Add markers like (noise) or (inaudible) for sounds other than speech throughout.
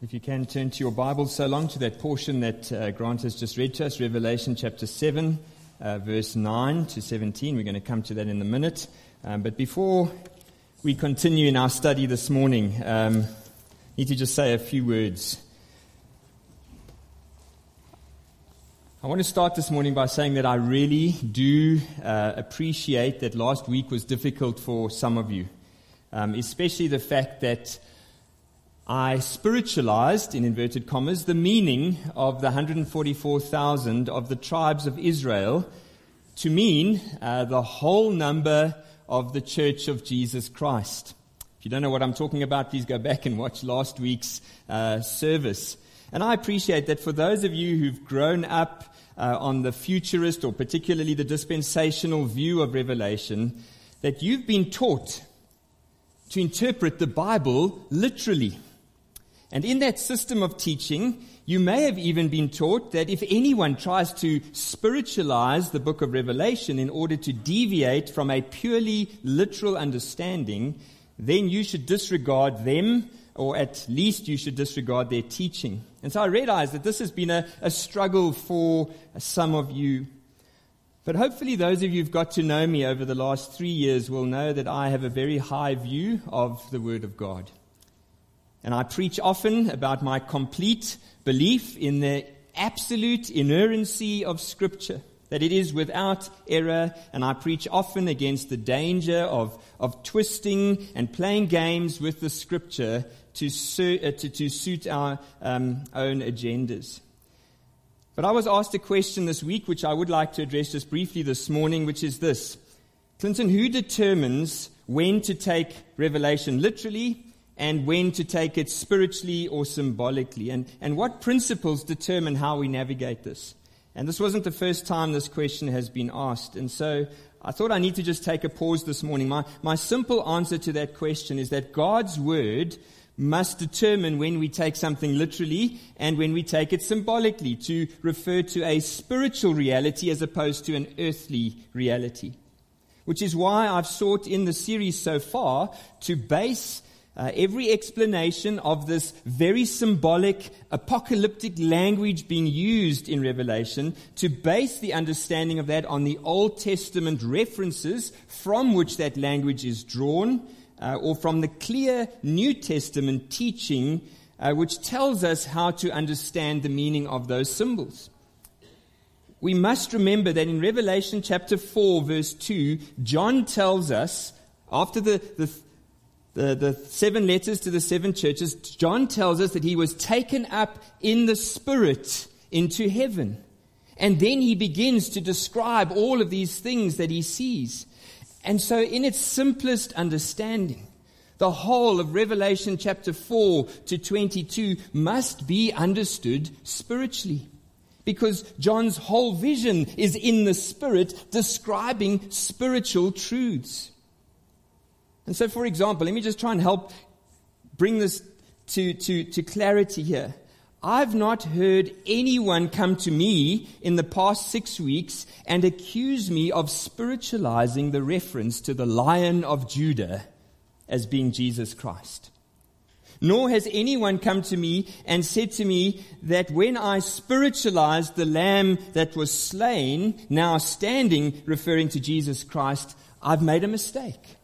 If you can turn to your Bible so long to that portion that uh, Grant has just read to us, Revelation chapter 7, uh, verse 9 to 17. We're going to come to that in a minute. Um, but before we continue in our study this morning, um, I need to just say a few words. I want to start this morning by saying that I really do uh, appreciate that last week was difficult for some of you, um, especially the fact that I spiritualized, in inverted commas, the meaning of the 144,000 of the tribes of Israel to mean uh, the whole number of the Church of Jesus Christ. If you don't know what I'm talking about, please go back and watch last week's uh, service. And I appreciate that for those of you who've grown up uh, on the futurist or particularly the dispensational view of Revelation, that you've been taught to interpret the Bible literally. And in that system of teaching, you may have even been taught that if anyone tries to spiritualize the book of Revelation in order to deviate from a purely literal understanding, then you should disregard them, or at least you should disregard their teaching. And so I realize that this has been a, a struggle for some of you. But hopefully, those of you who've got to know me over the last three years will know that I have a very high view of the Word of God. And I preach often about my complete belief in the absolute inerrancy of Scripture, that it is without error. And I preach often against the danger of, of twisting and playing games with the Scripture to, su- uh, to, to, suit our um, own agendas. But I was asked a question this week, which I would like to address just briefly this morning, which is this Clinton, who determines when to take Revelation literally and when to take it spiritually or symbolically, and, and what principles determine how we navigate this. And this wasn't the first time this question has been asked, and so I thought I need to just take a pause this morning. My, my simple answer to that question is that God's Word must determine when we take something literally and when we take it symbolically to refer to a spiritual reality as opposed to an earthly reality. Which is why I've sought in the series so far to base uh, every explanation of this very symbolic, apocalyptic language being used in Revelation to base the understanding of that on the Old Testament references from which that language is drawn, uh, or from the clear New Testament teaching uh, which tells us how to understand the meaning of those symbols. We must remember that in Revelation chapter 4, verse 2, John tells us, after the, the the, the seven letters to the seven churches, John tells us that he was taken up in the Spirit into heaven. And then he begins to describe all of these things that he sees. And so, in its simplest understanding, the whole of Revelation chapter 4 to 22 must be understood spiritually. Because John's whole vision is in the Spirit describing spiritual truths. And so, for example, let me just try and help bring this to, to, to clarity here. I've not heard anyone come to me in the past six weeks and accuse me of spiritualizing the reference to the Lion of Judah as being Jesus Christ. Nor has anyone come to me and said to me that when I spiritualized the lamb that was slain, now standing, referring to Jesus Christ, I've made a mistake.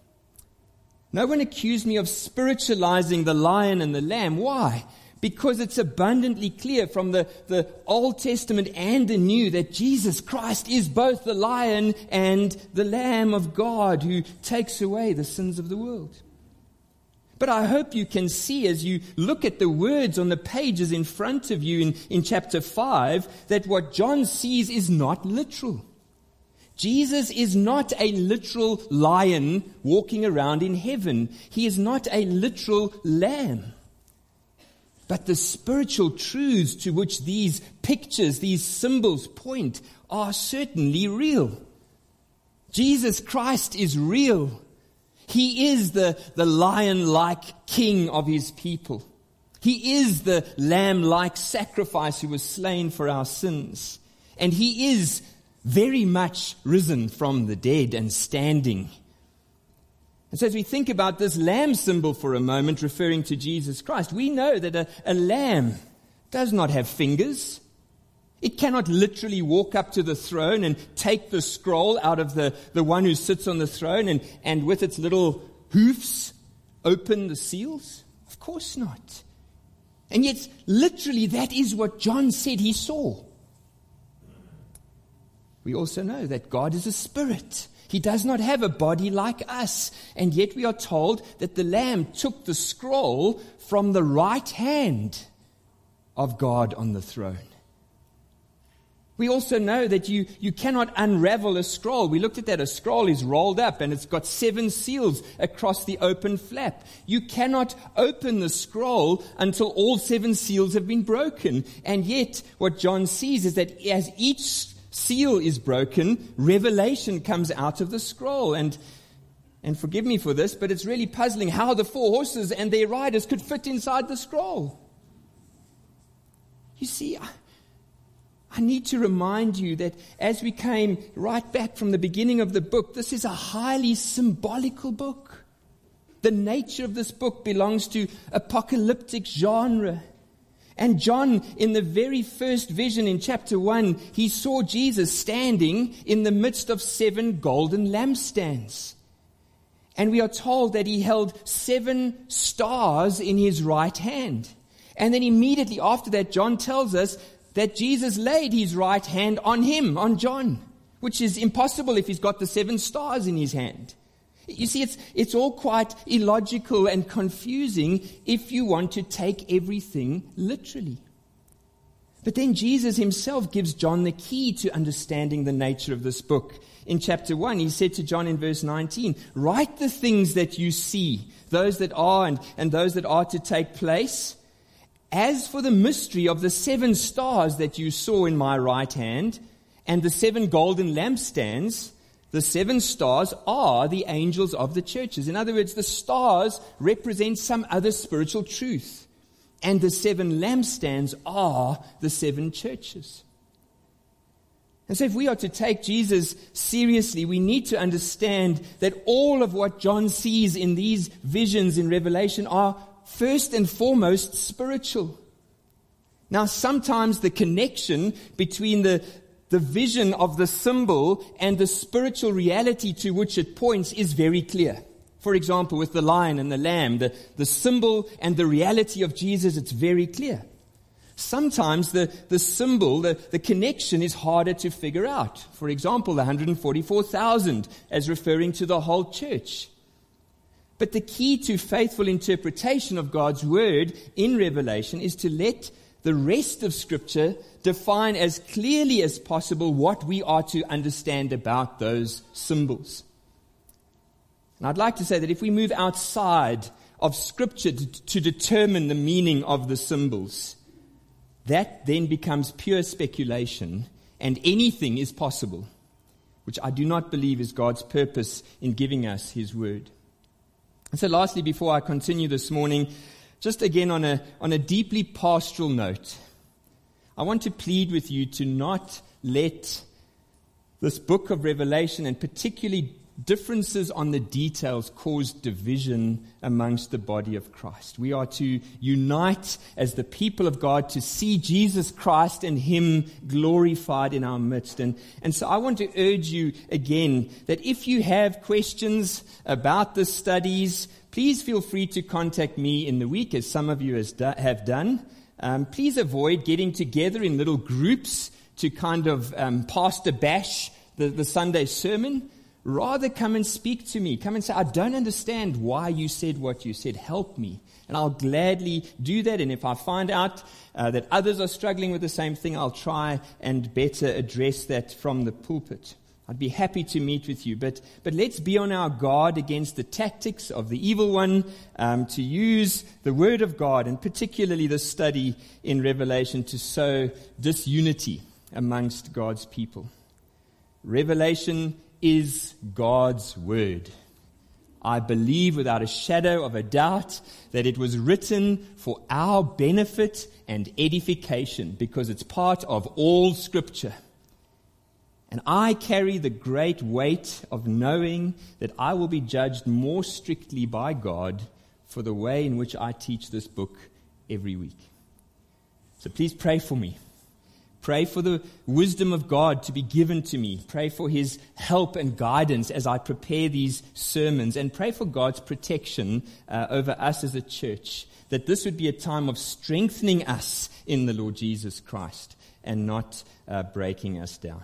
No one accused me of spiritualizing the lion and the lamb. Why? Because it's abundantly clear from the, the Old Testament and the New that Jesus Christ is both the lion and the lamb of God who takes away the sins of the world. But I hope you can see as you look at the words on the pages in front of you in, in chapter 5 that what John sees is not literal. Jesus is not a literal lion walking around in heaven. He is not a literal lamb. But the spiritual truths to which these pictures, these symbols point are certainly real. Jesus Christ is real. He is the, the lion-like king of his people. He is the lamb-like sacrifice who was slain for our sins. And he is very much risen from the dead and standing. And so, as we think about this lamb symbol for a moment, referring to Jesus Christ, we know that a, a lamb does not have fingers. It cannot literally walk up to the throne and take the scroll out of the, the one who sits on the throne and, and with its little hoofs open the seals. Of course not. And yet, literally, that is what John said he saw. We also know that God is a spirit. He does not have a body like us. And yet we are told that the Lamb took the scroll from the right hand of God on the throne. We also know that you, you cannot unravel a scroll. We looked at that. A scroll is rolled up and it's got seven seals across the open flap. You cannot open the scroll until all seven seals have been broken. And yet, what John sees is that as each seal is broken, revelation comes out of the scroll. And, and forgive me for this, but it's really puzzling how the four horses and their riders could fit inside the scroll. You see, I need to remind you that as we came right back from the beginning of the book, this is a highly symbolical book. The nature of this book belongs to apocalyptic genre. And John, in the very first vision in chapter 1, he saw Jesus standing in the midst of seven golden lampstands. And we are told that he held seven stars in his right hand. And then immediately after that, John tells us that Jesus laid his right hand on him, on John, which is impossible if he's got the seven stars in his hand. You see, it's, it's all quite illogical and confusing if you want to take everything literally. But then Jesus himself gives John the key to understanding the nature of this book. In chapter 1, he said to John in verse 19, Write the things that you see, those that are and, and those that are to take place as for the mystery of the seven stars that you saw in my right hand and the seven golden lampstands, the seven stars are the angels of the churches. In other words, the stars represent some other spiritual truth. And the seven lampstands are the seven churches. And so, if we are to take Jesus seriously, we need to understand that all of what John sees in these visions in Revelation are first and foremost spiritual. Now, sometimes the connection between the, the vision of the symbol and the spiritual reality to which it points is very clear. For example, with the lion and the lamb, the, the symbol and the reality of Jesus, it's very clear. Sometimes the, the symbol, the, the connection is harder to figure out. For example, the 144,000 as referring to the whole church. But the key to faithful interpretation of God's word in Revelation is to let the rest of Scripture define as clearly as possible what we are to understand about those symbols. And I'd like to say that if we move outside of Scripture to, to determine the meaning of the symbols, that then becomes pure speculation and anything is possible, which I do not believe is God's purpose in giving us His word. And so, lastly, before I continue this morning, just again on a, on a deeply pastoral note, I want to plead with you to not let this book of Revelation, and particularly differences on the details cause division amongst the body of Christ. We are to unite as the people of God to see Jesus Christ and Him glorified in our midst. And, and so I want to urge you again that if you have questions about the studies, please feel free to contact me in the week, as some of you have done. Um, please avoid getting together in little groups to kind of um, pastor bash the, the Sunday sermon. Rather, come and speak to me. Come and say, I don't understand why you said what you said. Help me. And I'll gladly do that. And if I find out uh, that others are struggling with the same thing, I'll try and better address that from the pulpit. I'd be happy to meet with you. But, but let's be on our guard against the tactics of the evil one um, to use the Word of God, and particularly the study in Revelation, to sow disunity amongst God's people. Revelation is God's word. I believe without a shadow of a doubt that it was written for our benefit and edification because it's part of all scripture. And I carry the great weight of knowing that I will be judged more strictly by God for the way in which I teach this book every week. So please pray for me. Pray for the wisdom of God to be given to me. Pray for His help and guidance as I prepare these sermons. And pray for God's protection uh, over us as a church. That this would be a time of strengthening us in the Lord Jesus Christ and not uh, breaking us down.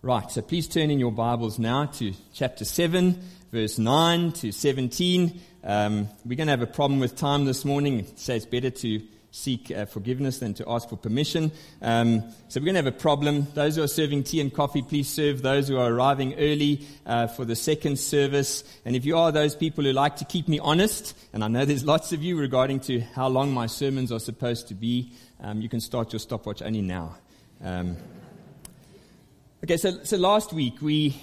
Right, so please turn in your Bibles now to chapter 7, verse 9 to 17. Um, we're going to have a problem with time this morning, It says better to seek uh, forgiveness than to ask for permission. Um, so we're going to have a problem. Those who are serving tea and coffee, please serve those who are arriving early uh, for the second service. And if you are those people who like to keep me honest, and I know there's lots of you regarding to how long my sermons are supposed to be, um, you can start your stopwatch only now. Okay, so, so last week we,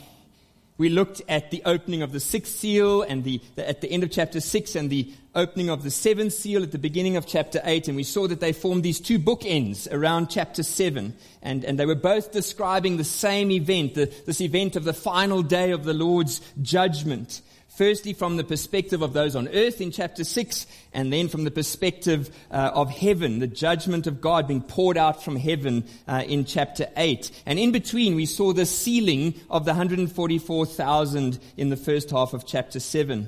we looked at the opening of the sixth seal and the, the, at the end of chapter six and the opening of the seventh seal at the beginning of chapter eight. And we saw that they formed these two bookends around chapter seven. And, and they were both describing the same event, the, this event of the final day of the Lord's judgment. Firstly, from the perspective of those on earth in chapter 6, and then from the perspective uh, of heaven, the judgment of God being poured out from heaven uh, in chapter 8. And in between, we saw the sealing of the 144,000 in the first half of chapter 7.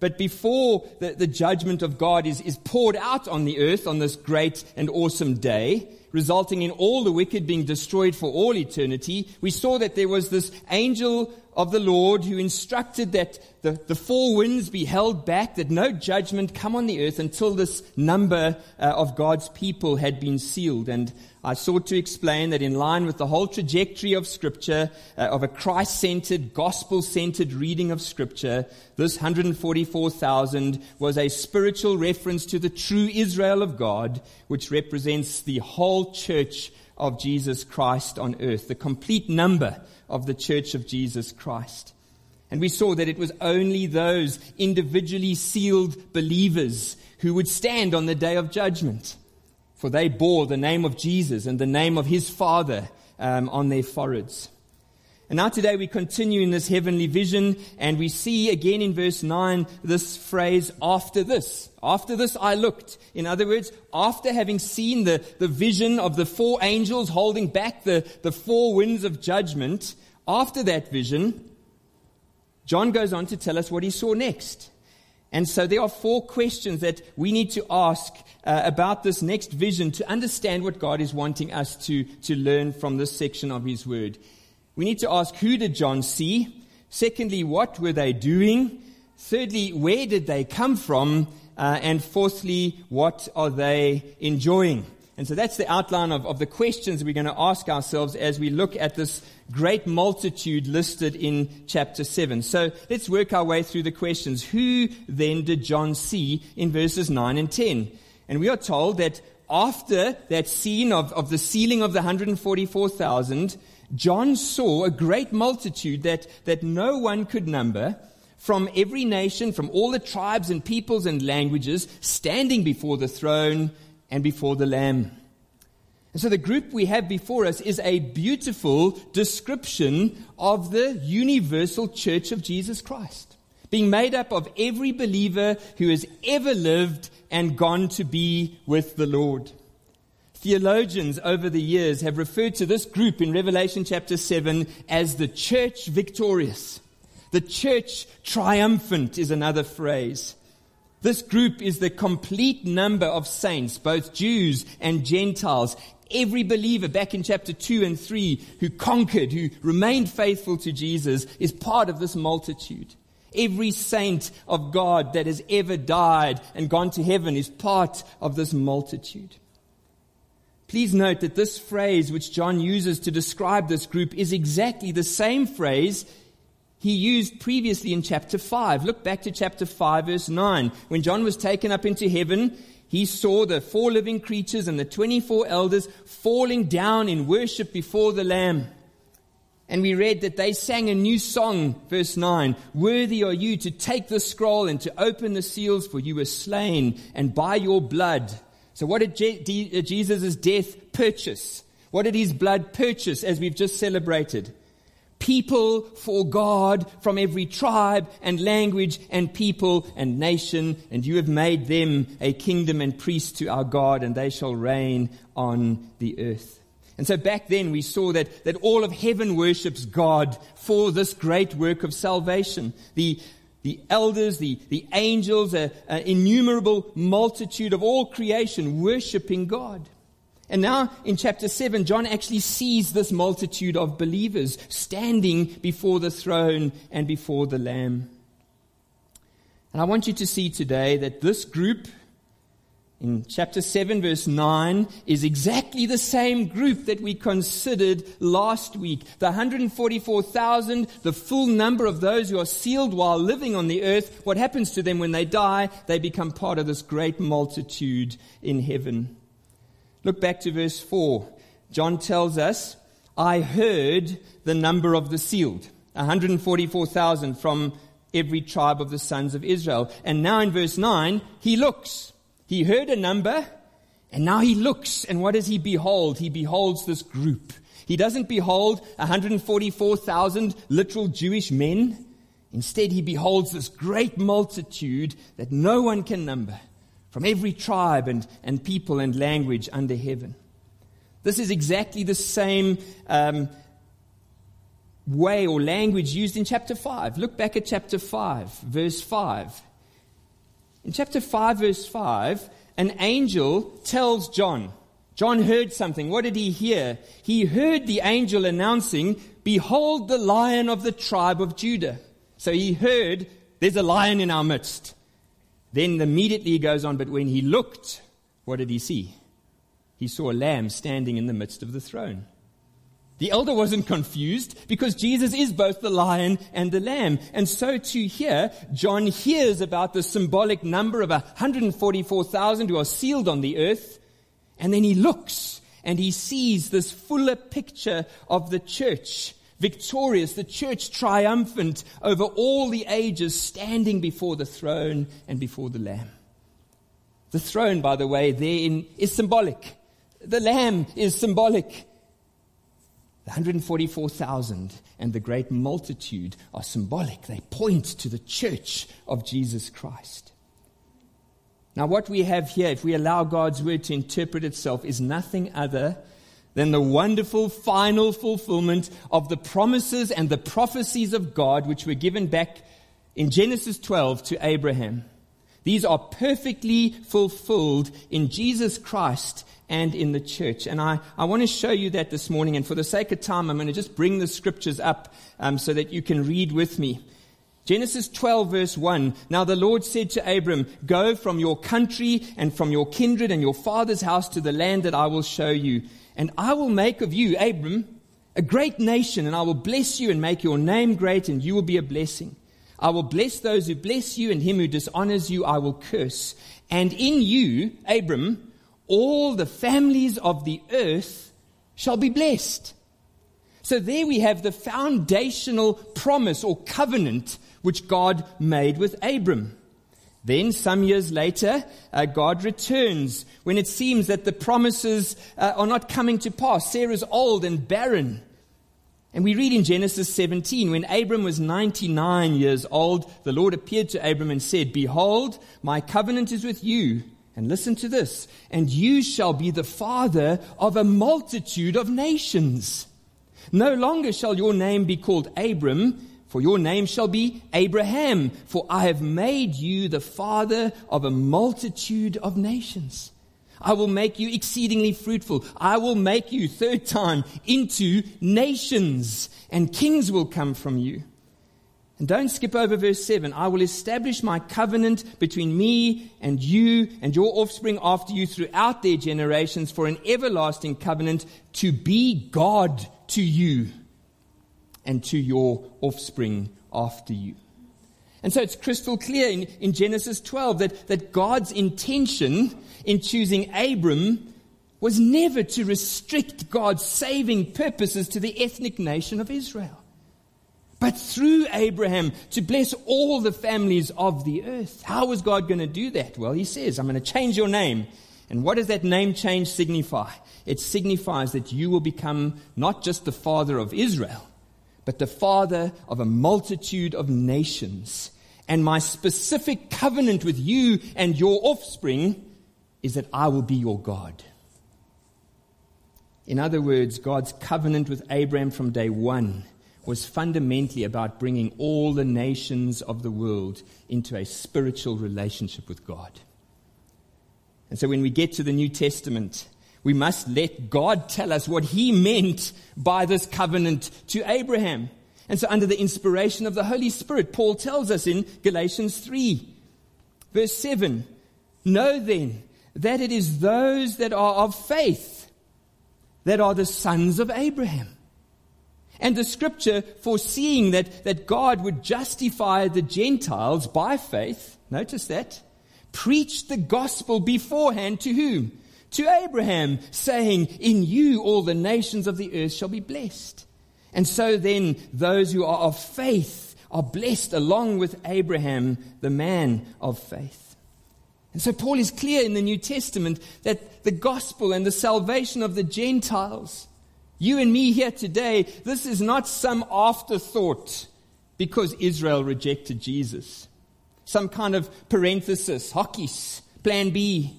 But before the, the judgment of God is, is poured out on the earth on this great and awesome day, resulting in all the wicked being destroyed for all eternity, we saw that there was this angel of the Lord who instructed that the, the four winds be held back, that no judgment come on the earth until this number uh, of God's people had been sealed. And I sought to explain that in line with the whole trajectory of Scripture, uh, of a Christ centered, gospel centered reading of Scripture, this 144,000 was a spiritual reference to the true Israel of God, which represents the whole church of Jesus Christ on earth, the complete number of the church of Jesus Christ. And we saw that it was only those individually sealed believers who would stand on the day of judgment. For they bore the name of Jesus and the name of his Father um, on their foreheads. And now today we continue in this heavenly vision and we see again in verse 9 this phrase, after this. After this I looked. In other words, after having seen the, the vision of the four angels holding back the, the four winds of judgment, after that vision, John goes on to tell us what he saw next. And so there are four questions that we need to ask uh, about this next vision to understand what God is wanting us to, to learn from this section of his word. We need to ask who did John see? Secondly, what were they doing? Thirdly, where did they come from? Uh, and fourthly, what are they enjoying? And so that's the outline of, of the questions we're going to ask ourselves as we look at this great multitude listed in chapter 7. So let's work our way through the questions. Who then did John see in verses 9 and 10? And we are told that after that scene of, of the sealing of the 144,000, John saw a great multitude that, that no one could number from every nation, from all the tribes and peoples and languages, standing before the throne and before the Lamb. And so the group we have before us is a beautiful description of the universal church of Jesus Christ, being made up of every believer who has ever lived and gone to be with the Lord. Theologians over the years have referred to this group in Revelation chapter 7 as the church victorious. The church triumphant is another phrase. This group is the complete number of saints, both Jews and Gentiles. Every believer back in chapter 2 and 3 who conquered, who remained faithful to Jesus, is part of this multitude. Every saint of God that has ever died and gone to heaven is part of this multitude. Please note that this phrase which John uses to describe this group is exactly the same phrase he used previously in chapter 5. Look back to chapter 5 verse 9. When John was taken up into heaven, he saw the four living creatures and the 24 elders falling down in worship before the Lamb. And we read that they sang a new song, verse 9. Worthy are you to take the scroll and to open the seals, for you were slain, and by your blood so what did Je- Jesus' death purchase? What did his blood purchase as we've just celebrated? People for God from every tribe and language and people and nation, and you have made them a kingdom and priests to our God, and they shall reign on the earth. And so back then we saw that, that all of heaven worships God for this great work of salvation. The, the elders, the, the angels, an innumerable multitude of all creation worshiping God. And now in chapter 7, John actually sees this multitude of believers standing before the throne and before the Lamb. And I want you to see today that this group in chapter 7, verse 9, is exactly the same group that we considered last week. The 144,000, the full number of those who are sealed while living on the earth. What happens to them when they die? They become part of this great multitude in heaven. Look back to verse 4. John tells us, I heard the number of the sealed. 144,000 from every tribe of the sons of Israel. And now in verse 9, he looks. He heard a number, and now he looks. And what does he behold? He beholds this group. He doesn't behold 144,000 literal Jewish men. Instead, he beholds this great multitude that no one can number from every tribe and, and people and language under heaven. This is exactly the same um, way or language used in chapter 5. Look back at chapter 5, verse 5. In chapter 5, verse 5, an angel tells John, John heard something. What did he hear? He heard the angel announcing, Behold the lion of the tribe of Judah. So he heard, There's a lion in our midst. Then immediately he goes on, but when he looked, what did he see? He saw a lamb standing in the midst of the throne. The elder wasn't confused because Jesus is both the lion and the lamb. And so too here, John hears about the symbolic number of 144,000 who are sealed on the earth. And then he looks and he sees this fuller picture of the church victorious, the church triumphant over all the ages, standing before the throne and before the Lamb. The throne, by the way, therein is symbolic. The Lamb is symbolic. The 144,000 and the great multitude are symbolic. They point to the church of Jesus Christ. Now, what we have here, if we allow God's word to interpret itself, is nothing other than the wonderful final fulfillment of the promises and the prophecies of God which were given back in Genesis 12 to Abraham. These are perfectly fulfilled in Jesus Christ and in the church. And I, I want to show you that this morning. And for the sake of time, I'm going to just bring the scriptures up um, so that you can read with me. Genesis 12 verse 1. Now the Lord said to Abram, go from your country and from your kindred and your father's house to the land that I will show you. And I will make of you, Abram, a great nation, and I will bless you and make your name great, and you will be a blessing. I will bless those who bless you, and him who dishonors you I will curse. And in you, Abram, all the families of the earth shall be blessed. So there we have the foundational promise or covenant which God made with Abram. Then, some years later, uh, God returns when it seems that the promises uh, are not coming to pass. Sarah's old and barren. And we read in Genesis 17, when Abram was 99 years old, the Lord appeared to Abram and said, Behold, my covenant is with you. And listen to this. And you shall be the father of a multitude of nations. No longer shall your name be called Abram, for your name shall be Abraham, for I have made you the father of a multitude of nations. I will make you exceedingly fruitful. I will make you, third time, into nations, and kings will come from you. And don't skip over verse 7. I will establish my covenant between me and you and your offspring after you throughout their generations for an everlasting covenant to be God to you and to your offspring after you. And so it's crystal clear in, in Genesis 12 that, that God's intention in choosing Abram was never to restrict God's saving purposes to the ethnic nation of Israel, but through Abraham to bless all the families of the earth. How was God going to do that? Well, he says, I'm going to change your name And what does that name change signify? It signifies that you will become not just the father of Israel, but the father of a multitude of nations. And my specific covenant with you and your offspring is that I will be your God. In other words, God's covenant with Abraham from day one was fundamentally about bringing all the nations of the world into a spiritual relationship with God. And so when we get to the New Testament, we must let God tell us what he meant by this covenant to Abraham. And so under the inspiration of the Holy Spirit, Paul tells us in Galatians 3, verse 7, Know then that it is those that are of faith that are the sons of Abraham. And the scripture foreseeing that, that God would justify the Gentiles by faith, notice that, preached the gospel beforehand to whom? To Abraham, saying, In you all the nations of the earth shall be blessed. And so then, those who are of faith are blessed along with Abraham, the man of faith. And so Paul is clear in the New Testament that the gospel and the salvation of the Gentiles you and me here today, this is not some afterthought because Israel rejected Jesus. Some kind of parenthesis, hokkies, plan B.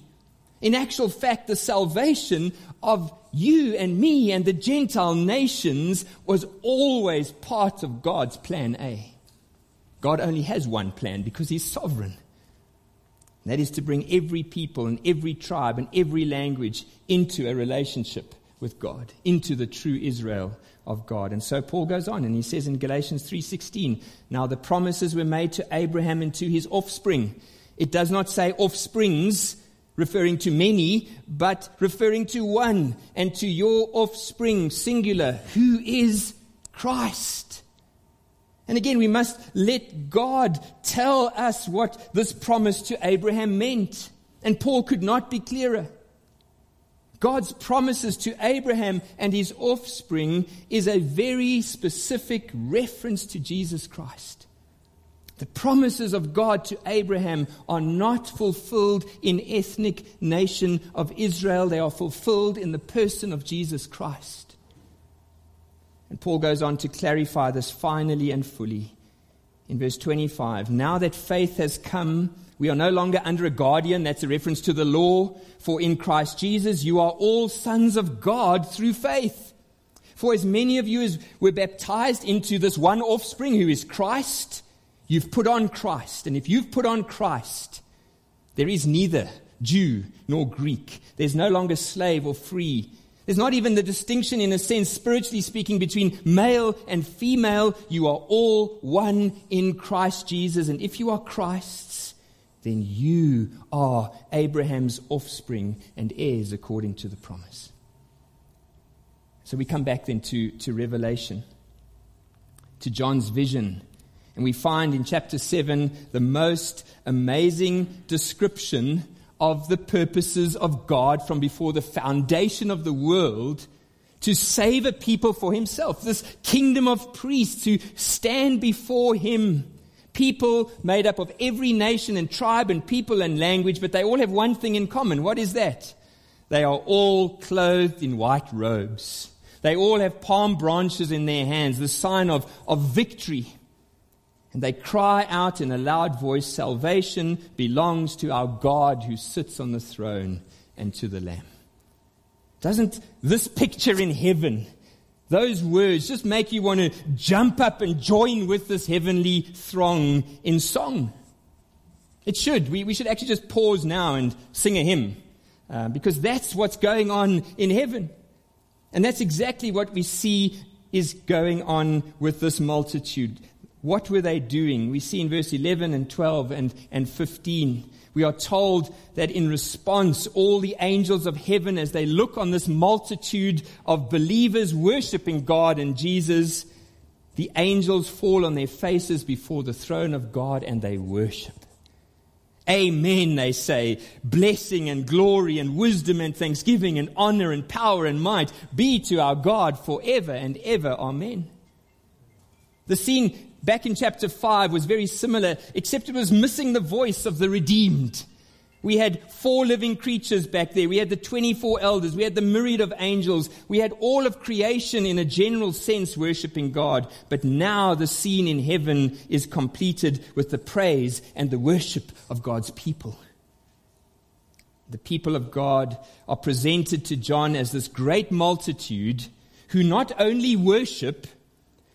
In actual fact, the salvation of you and me and the Gentile nations was always part of God's plan A. God only has one plan because He's sovereign. that is to bring every people and every tribe and every language into a relationship with God, into the true Israel of God. And so Paul goes on and he says in Galatians 3:16, now the promises were made to Abraham and to his offspring. It does not say offsprings referring to many, but referring to one and to your offspring singular, who is Christ. And again, we must let God tell us what this promise to Abraham meant. And Paul could not be clearer. God's promises to Abraham and his offspring is a very specific reference to Jesus Christ. The promises of God to Abraham are not fulfilled in ethnic nation of Israel. They are fulfilled in the person of Jesus Christ. And Paul goes on to clarify this finally and fully in verse 25. Now that faith has come, we are no longer under a guardian. That's a reference to the law. For in Christ Jesus, you are all sons of God through faith. For as many of you as were baptized into this one offspring who is Christ, you've put on Christ. And if you've put on Christ, there is neither Jew nor Greek. There's no longer slave or free. There's not even the distinction, in a sense, spiritually speaking, between male and female. You are all one in Christ Jesus. And if you are Christ's, then you are Abraham's offspring and heirs according to the promise. So we come back then to, to Revelation, to John's vision. And we find in chapter 7 the most amazing description of the purposes of God from before the foundation of the world to save a people for himself. This kingdom of priests who stand before him people made up of every nation and tribe and people and language, but they all have one thing in common. What is that? They are all clothed in white robes. They all have palm branches in their hands, the sign of, of victory. And they cry out in a loud voice, Salvation belongs to our God who sits on the throne and to the Lamb. Doesn't this picture in heaven those words just make you want to jump up and join with this heavenly throng in song. It should. We, we should actually just pause now and sing a hymn uh, because that's what's going on in heaven. And that's exactly what we see is going on with this multitude. What were they doing? We see in verse 11 and 12 and, and 15 we are told that in response, all the angels of heaven, as they look on this multitude of believers worshiping God and Jesus, the angels fall on their faces before the throne of God and they worship. Amen, they say. Blessing and glory and wisdom and thanksgiving and honor and power and might be to our God forever and ever. Amen. The scene back in chapter 5 was very similar, except it was missing the voice of the redeemed. We had four living creatures back there. We had the 24 elders. We had the myriad of angels. We had all of creation in a general sense worshiping God. But now the scene in heaven is completed with the praise and the worship of God's people. The people of God are presented to John as this great multitude who not only worship,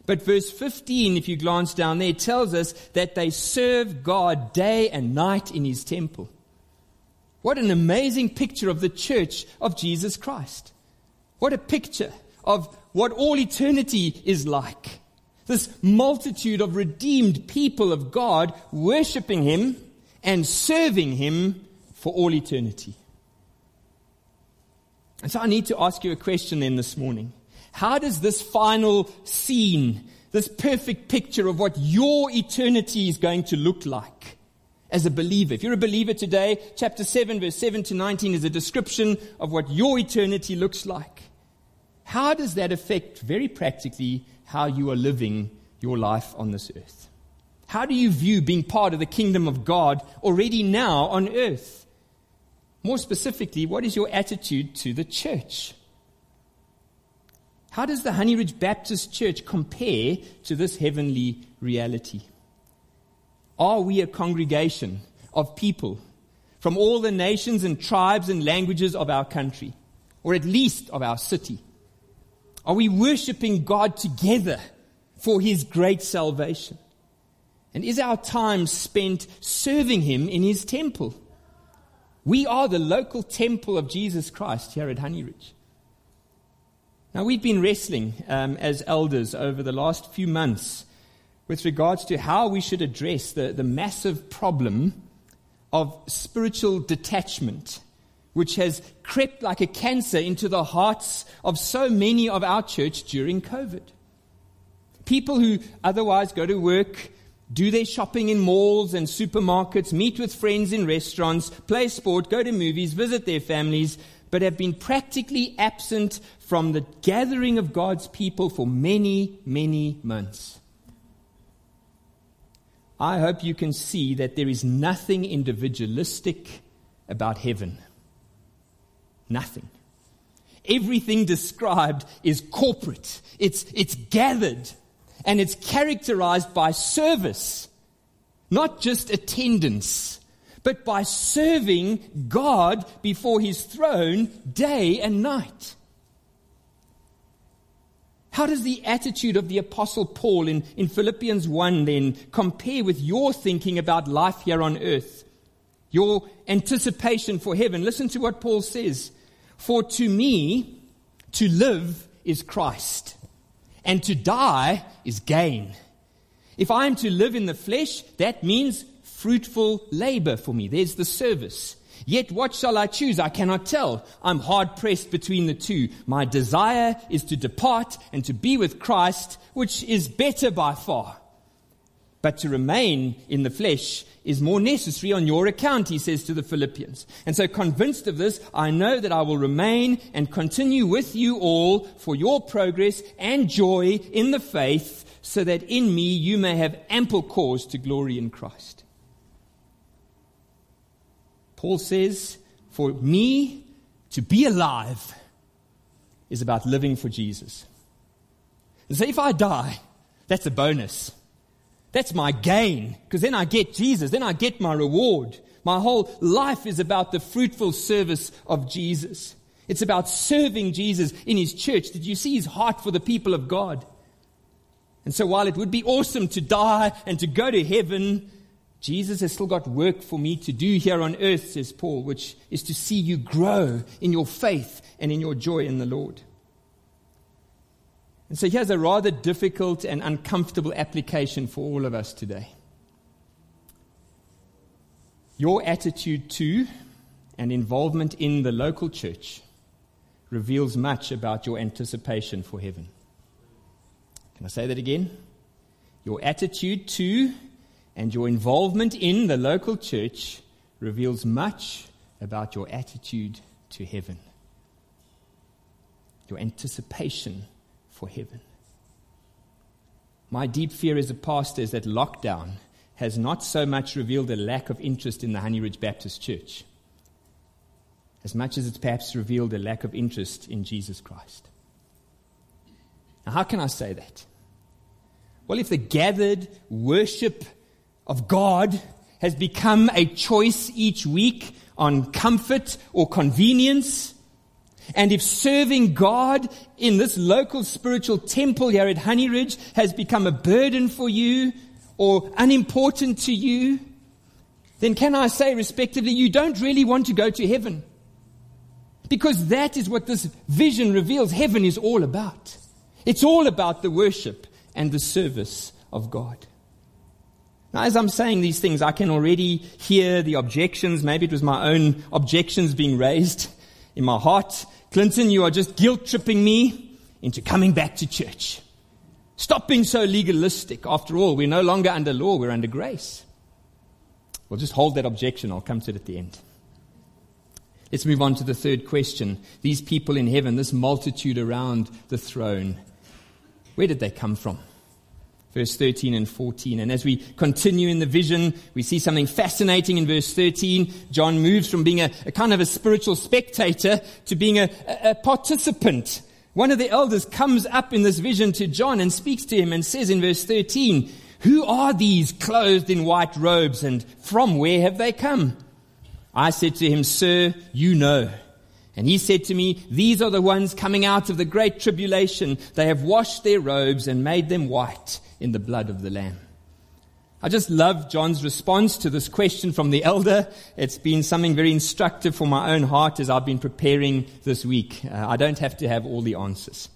but verse 15, if you glance down there, tells us that they serve God day and night in his temple. What an amazing picture of the church of Jesus Christ. What a picture of what all eternity is like. This multitude of redeemed people of God worshiping Him and serving Him for all eternity. And so I need to ask you a question then this morning. How does this final scene, this perfect picture of what your eternity is going to look like, as a believer. If you're a believer today, chapter 7, verse 7 to 19 is a description of what your eternity looks like. How does that affect, very practically, how you are living your life on this earth? How do you view being part of the kingdom of God already now on earth? More specifically, what is your attitude to the church? How does the Honey Ridge Baptist Church compare to this heavenly reality? Are we a congregation of people from all the nations and tribes and languages of our country, or at least of our city? Are we worshiping God together for His great salvation? And is our time spent serving Him in His temple? We are the local temple of Jesus Christ here at Honey Ridge. Now, we've been wrestling um, as elders over the last few months with regards to how we should address the, the massive problem of spiritual detachment, which has crept like a cancer into the hearts of so many of our church during COVID. People who otherwise go to work, do their shopping in malls and supermarkets, meet with friends in restaurants, play sport, go to movies, visit their families, but have been practically absent from the gathering of God's people for many, many months. I hope you can see that there is nothing individualistic about heaven. Nothing. Everything described is corporate. It's, it's gathered and it's characterized by service, not just attendance, but by serving God before his throne day and night. How does the attitude of the Apostle Paul in, in Philippians 1 then compare with your thinking about life here on earth? Your anticipation for heaven. Listen to what Paul says. For to me, to live is Christ, and to die is gain. If I am to live in the flesh, that means fruitful labor for me. There's the service. Yet what shall I choose? I cannot tell. I'm hard pressed between the two. My desire is to depart and to be with Christ, which is better by far. But to remain in the flesh is more necessary on your account, he says to the Philippians. And so convinced of this, I know that I will remain and continue with you all for your progress and joy in the faith, so that in me you may have ample cause to glory in Christ. Paul says, For me to be alive is about living for Jesus. And so if I die, that's a bonus. That's my gain, because then I get Jesus, then I get my reward. My whole life is about the fruitful service of Jesus. It's about serving Jesus in his church. Did you see his heart for the people of God? And so while it would be awesome to die and to go to heaven, Jesus has still got work for me to do here on earth, says Paul, which is to see you grow in your faith and in your joy in the Lord. And so here's a rather difficult and uncomfortable application for all of us today. Your attitude to and involvement in the local church reveals much about your anticipation for heaven. Can I say that again? Your attitude to and your involvement in the local church reveals much about your attitude to heaven, your anticipation for heaven. My deep fear as a pastor is that lockdown has not so much revealed a lack of interest in the Honey Ridge Baptist Church, as much as it's perhaps revealed a lack of interest in Jesus Christ. Now, how can I say that? Well, if the gathered worship of God has become a choice each week on comfort or convenience, and if serving God in this local spiritual temple here at Honey Ridge has become a burden for you or unimportant to you, then can I say respectively, you don't really want to go to heaven. Because that is what this vision reveals heaven is all about. It's all about the worship and the service of God. Now, as I'm saying these things, I can already hear the objections. Maybe it was my own objections being raised (laughs) in my heart. Clinton, you are just guilt tripping me into coming back to church. Stop being so legalistic. After all, we're no longer under law, we're under grace. Well, just hold that objection. I'll come to it at the end. Let's move on to the third question. These people in heaven, this multitude around the throne, where did they come from? Verse 13 and 14. And as we continue in the vision, we see something fascinating in verse 13. John moves from being a, a kind of a spiritual spectator to being a, a, a participant. One of the elders comes up in this vision to John and speaks to him and says in verse 13, Who are these clothed in white robes and from where have they come? I said to him, Sir, you know. And he said to me, These are the ones coming out of the great tribulation. They have washed their robes and made them white in the blood of the Lamb. I just love John's response to this question from the elder. It's been something very instructive for my own heart as I've been preparing this week. Uh, I don't have to have all the answers.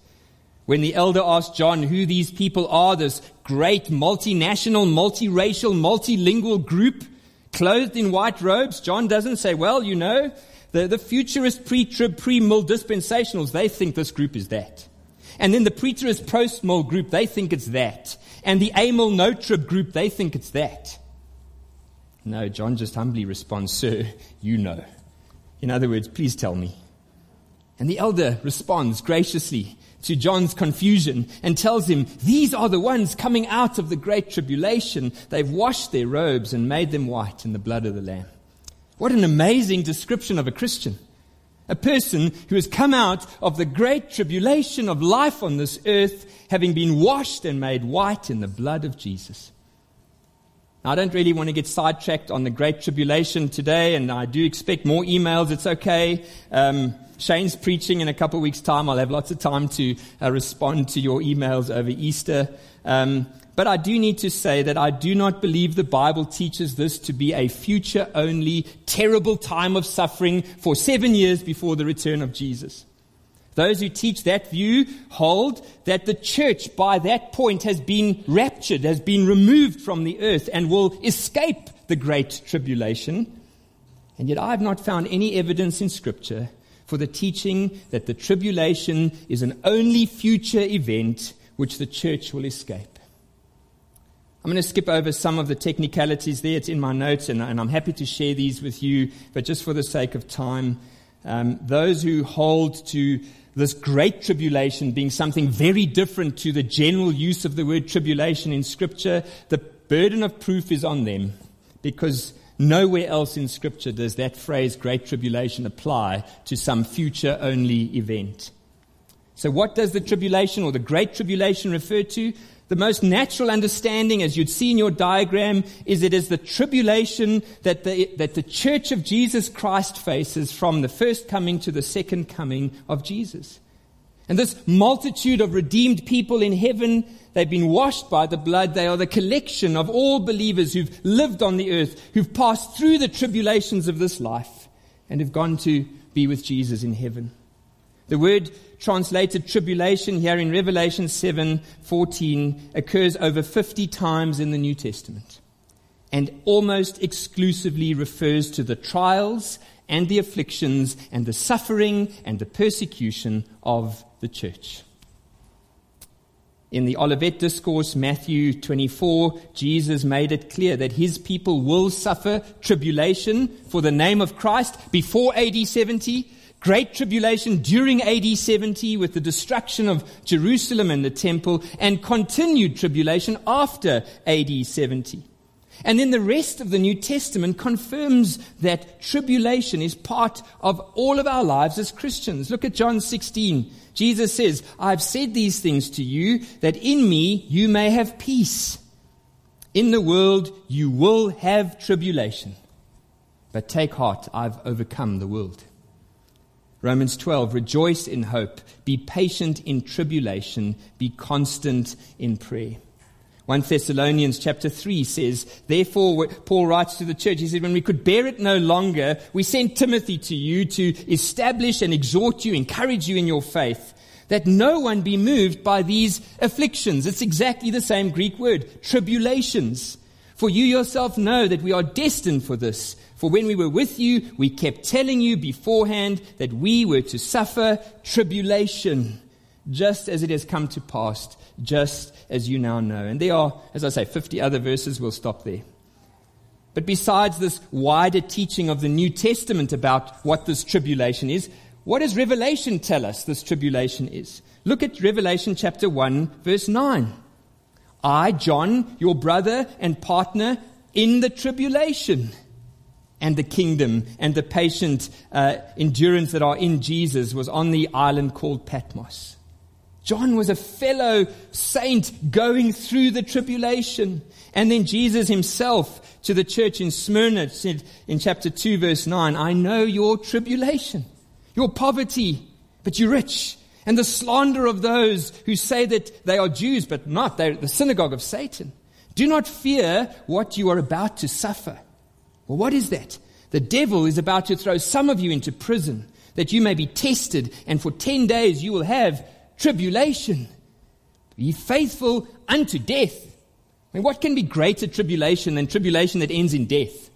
When the elder asked John who these people are, this great multinational, multiracial, multilingual group clothed in white robes, John doesn't say, well, you know, the, the futurist pre-trib, pre-mill dispensationals, they think this group is that. And then the preterist post-mill group, they think it's that. And the amill no-trib group, they think it's that. No, John just humbly responds, Sir, you know. In other words, please tell me. And the elder responds graciously to John's confusion and tells him, These are the ones coming out of the great tribulation. They've washed their robes and made them white in the blood of the Lamb. What an amazing description of a Christian. A person who has come out of the great tribulation of life on this earth, having been washed and made white in the blood of Jesus. Now, I don't really want to get sidetracked on the great tribulation today, and I do expect more emails. It's okay. Um, Shane's preaching in a couple of weeks' time. I'll have lots of time to uh, respond to your emails over Easter. Um, but I do need to say that I do not believe the Bible teaches this to be a future only terrible time of suffering for seven years before the return of Jesus. Those who teach that view hold that the church by that point has been raptured, has been removed from the earth and will escape the great tribulation. And yet I have not found any evidence in scripture for the teaching that the tribulation is an only future event which the church will escape. I'm going to skip over some of the technicalities there. It's in my notes, and, and I'm happy to share these with you. But just for the sake of time, um, those who hold to this great tribulation being something very different to the general use of the word tribulation in Scripture, the burden of proof is on them because nowhere else in Scripture does that phrase great tribulation apply to some future only event. So, what does the tribulation or the great tribulation refer to? The most natural understanding, as you'd see in your diagram, is it is the tribulation that the, that the church of Jesus Christ faces from the first coming to the second coming of Jesus. And this multitude of redeemed people in heaven, they've been washed by the blood. They are the collection of all believers who've lived on the earth, who've passed through the tribulations of this life, and have gone to be with Jesus in heaven. The word translated tribulation here in Revelation 7:14 occurs over 50 times in the New Testament and almost exclusively refers to the trials and the afflictions and the suffering and the persecution of the church. In the Olivet Discourse, Matthew 24, Jesus made it clear that his people will suffer tribulation for the name of Christ before AD 70 great tribulation during AD 70 with the destruction of Jerusalem and the temple, and continued tribulation after AD 70. And then the rest of the New Testament confirms that tribulation is part of all of our lives as Christians. Look at John 16. Jesus says, I've said these things to you that in me you may have peace. In the world you will have tribulation. But take heart, I've overcome the world. Romans 12, rejoice in hope, be patient in tribulation, be constant in prayer. 1 Thessalonians chapter 3 says, Therefore, Paul writes to the church, he said, When we could bear it no longer, we sent Timothy to you to establish and exhort you, encourage you in your faith, that no one be moved by these afflictions. It's exactly the same Greek word, tribulations. For you yourself know that we are destined for this. For when we were with you, we kept telling you beforehand that we were to suffer tribulation, just as it has come to pass, just as you now know. And there are, as I say, 50 other verses. We'll stop there. But besides this wider teaching of the New Testament about what this tribulation is, what does Revelation tell us this tribulation is? Look at Revelation chapter 1, verse 9. I, John, your brother and partner in the tribulation and the kingdom and the patient uh, endurance that are in Jesus was on the island called Patmos. John was a fellow saint going through the tribulation. And then Jesus himself to the church in Smyrna said in chapter 2 verse 9, I know your tribulation, your poverty, but you're rich. And the slander of those who say that they are Jews, but not. They're the synagogue of Satan. Do not fear what you are about to suffer. Well, what is that? The devil is about to throw some of you into prison that you may be tested, and for 10 days you will have tribulation. Be faithful unto death. I mean, what can be greater tribulation than tribulation that ends in death?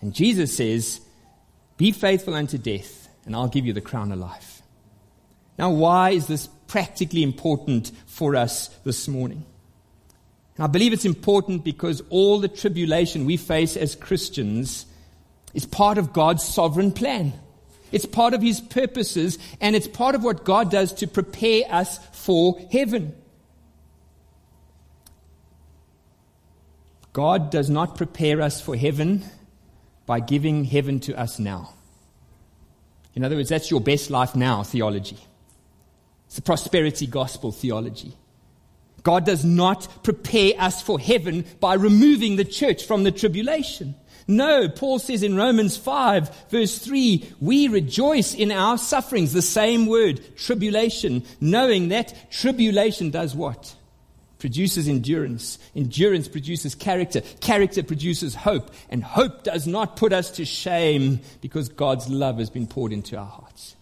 And Jesus says, Be faithful unto death, and I'll give you the crown of life. Now, why is this practically important for us this morning? I believe it's important because all the tribulation we face as Christians is part of God's sovereign plan. It's part of His purposes, and it's part of what God does to prepare us for heaven. God does not prepare us for heaven by giving heaven to us now. In other words, that's your best life now theology. It's the prosperity gospel theology. God does not prepare us for heaven by removing the church from the tribulation. No, Paul says in Romans 5, verse 3, we rejoice in our sufferings, the same word, tribulation, knowing that tribulation does what? Produces endurance. Endurance produces character. Character produces hope. And hope does not put us to shame because God's love has been poured into our hearts.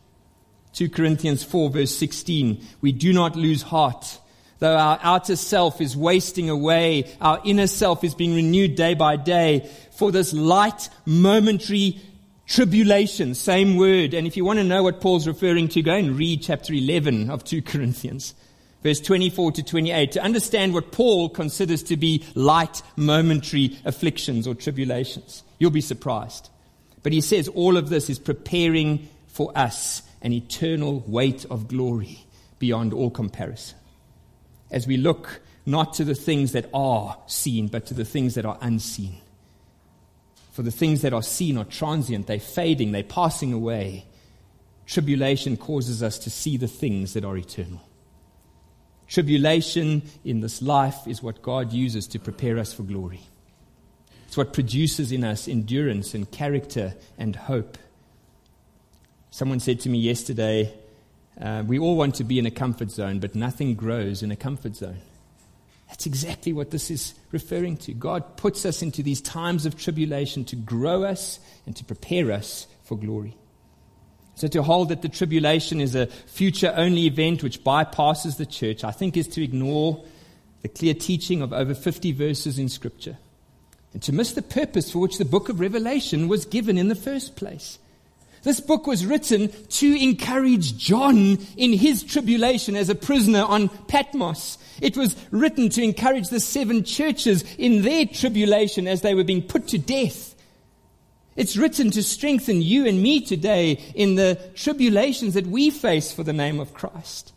2 Corinthians 4, verse 16, we do not lose heart Though our outer self is wasting away, our inner self is being renewed day by day for this light, momentary tribulation. Same word. And if you want to know what Paul's referring to, go and read chapter 11 of 2 (laughs) Corinthians, verse 24 to 28, to understand what Paul considers to be light, momentary afflictions or tribulations. You'll be surprised. But he says all of this is preparing for us an eternal weight of glory beyond all comparison as we look not to the things that are seen, but to the things that are unseen. For the things that are seen are transient, they're fading, they're passing away. Tribulation causes us to see the things that are eternal. Tribulation in this life is what God uses to prepare us for glory. It's what produces in us endurance and character and hope. Someone said to me yesterday, uh, we all want to be in a comfort zone, but nothing grows in a comfort zone. That's exactly what this is referring to. God puts us into these times of tribulation to grow us and to prepare us for glory. So, to hold that the tribulation is a future only event which bypasses the church, I think is to ignore the clear teaching of over 50 verses in Scripture and to miss the purpose for which the book of Revelation was given in the first place. This book was written to encourage John in his tribulation as a prisoner on Patmos. It was written to encourage the seven churches in their tribulation as they were being put to death. It's written to strengthen you and me today in the tribulations that we face for the name of Christ.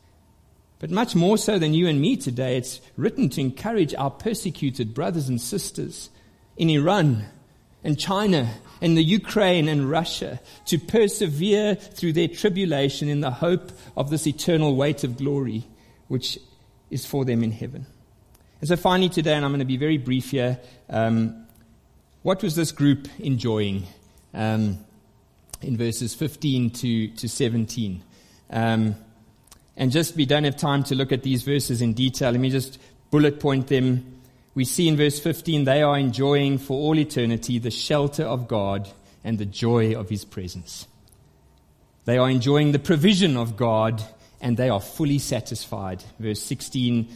But much more so than you and me today, it's written to encourage our persecuted brothers and sisters in Iran and China and the Ukraine and Russia to persevere through their tribulation in the hope of this eternal weight of glory, which is for them in heaven. And so, finally, today, and I'm going to be very brief here, um, what was this group enjoying um, in verses 15 to, to 17? Um, and just, we don't have time to look at these verses in detail. Let me just bullet point them we see in verse 15 they are enjoying for all eternity the shelter of God and the joy of his presence. They are enjoying the provision of God and they are fully satisfied. Verse 16a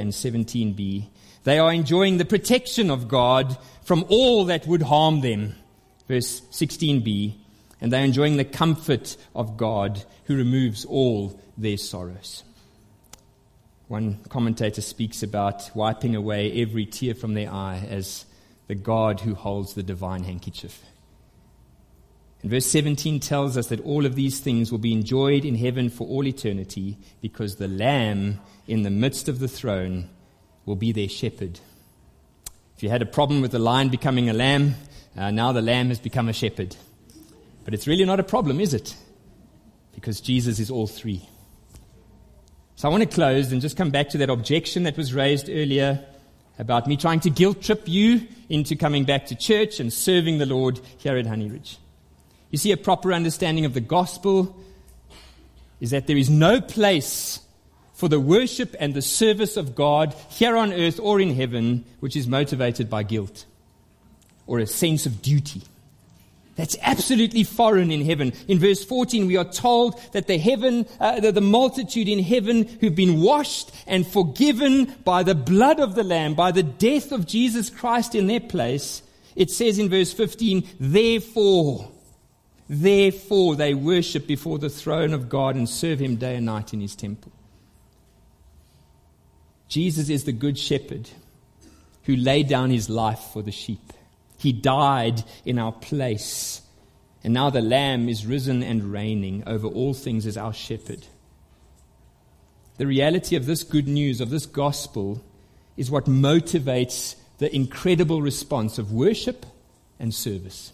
and 17b. They are enjoying the protection of God from all that would harm them. Verse 16b. And they are enjoying the comfort of God who removes all their sorrows. One commentator speaks about wiping away every tear from their eye as the God who holds the divine handkerchief. And verse 17 tells us that all of these things will be enjoyed in heaven for all eternity because the Lamb in the midst of the throne will be their shepherd. If you had a problem with the lion becoming a lamb, uh, now the lamb has become a shepherd. But it's really not a problem, is it? Because Jesus is all three. So I want to close and just come back to that objection that was raised earlier about me trying to guilt trip you into coming back to church and serving the Lord here at Honeyridge. You see, a proper understanding of the gospel is that there is no place for the worship and the service of God here on earth or in heaven which is motivated by guilt or a sense of duty. That's absolutely foreign in heaven. In verse 14, we are told that the heaven, uh, the, the multitude in heaven who've been washed and forgiven by the blood of the Lamb, by the death of Jesus Christ in their place, it says in verse 15, therefore, therefore they worship before the throne of God and serve him day and night in his temple. Jesus is the good shepherd who laid down his life for the sheep. He died in our place. And now the Lamb is risen and reigning over all things as our shepherd. The reality of this good news, of this gospel, is what motivates the incredible response of worship and service.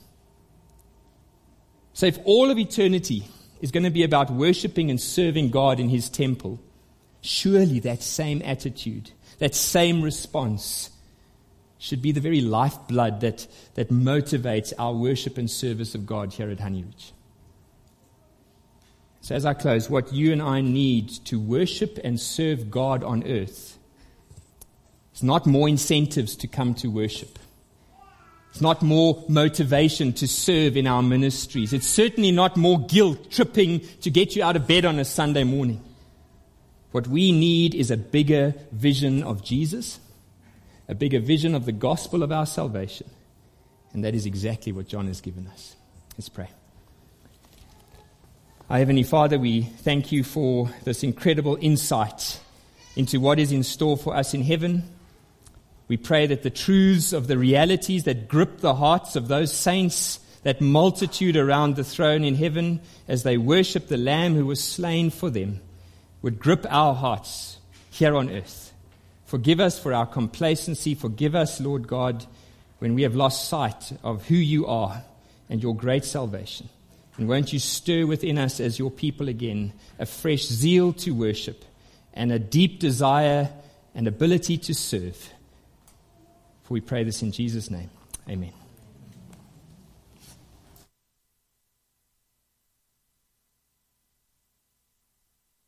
So, if all of eternity is going to be about worshiping and serving God in His temple, surely that same attitude, that same response should be the very lifeblood that, that motivates our worship and service of God here at Honeyridge. So, as I close, what you and I need to worship and serve God on earth is not more incentives to come to worship. It's not more motivation to serve in our ministries. It's certainly not more guilt tripping to get you out of bed on a Sunday morning. What we need is a bigger vision of Jesus a bigger vision of the gospel of our salvation. And that is exactly what John has given us. Let's pray. Our Heavenly Father, we thank you for this incredible insight into what is in store for us in heaven. We pray that the truths of the realities that grip the hearts of those saints, that multitude around the throne in heaven, as they worship the Lamb who was slain for them, would grip our hearts here on earth. Forgive us for our complacency. Forgive us, Lord God, when we have lost sight of who you are and your great salvation. And won't you stir within us as your people again a fresh zeal to worship and a deep desire and ability to serve. For we pray this in Jesus' name. Amen.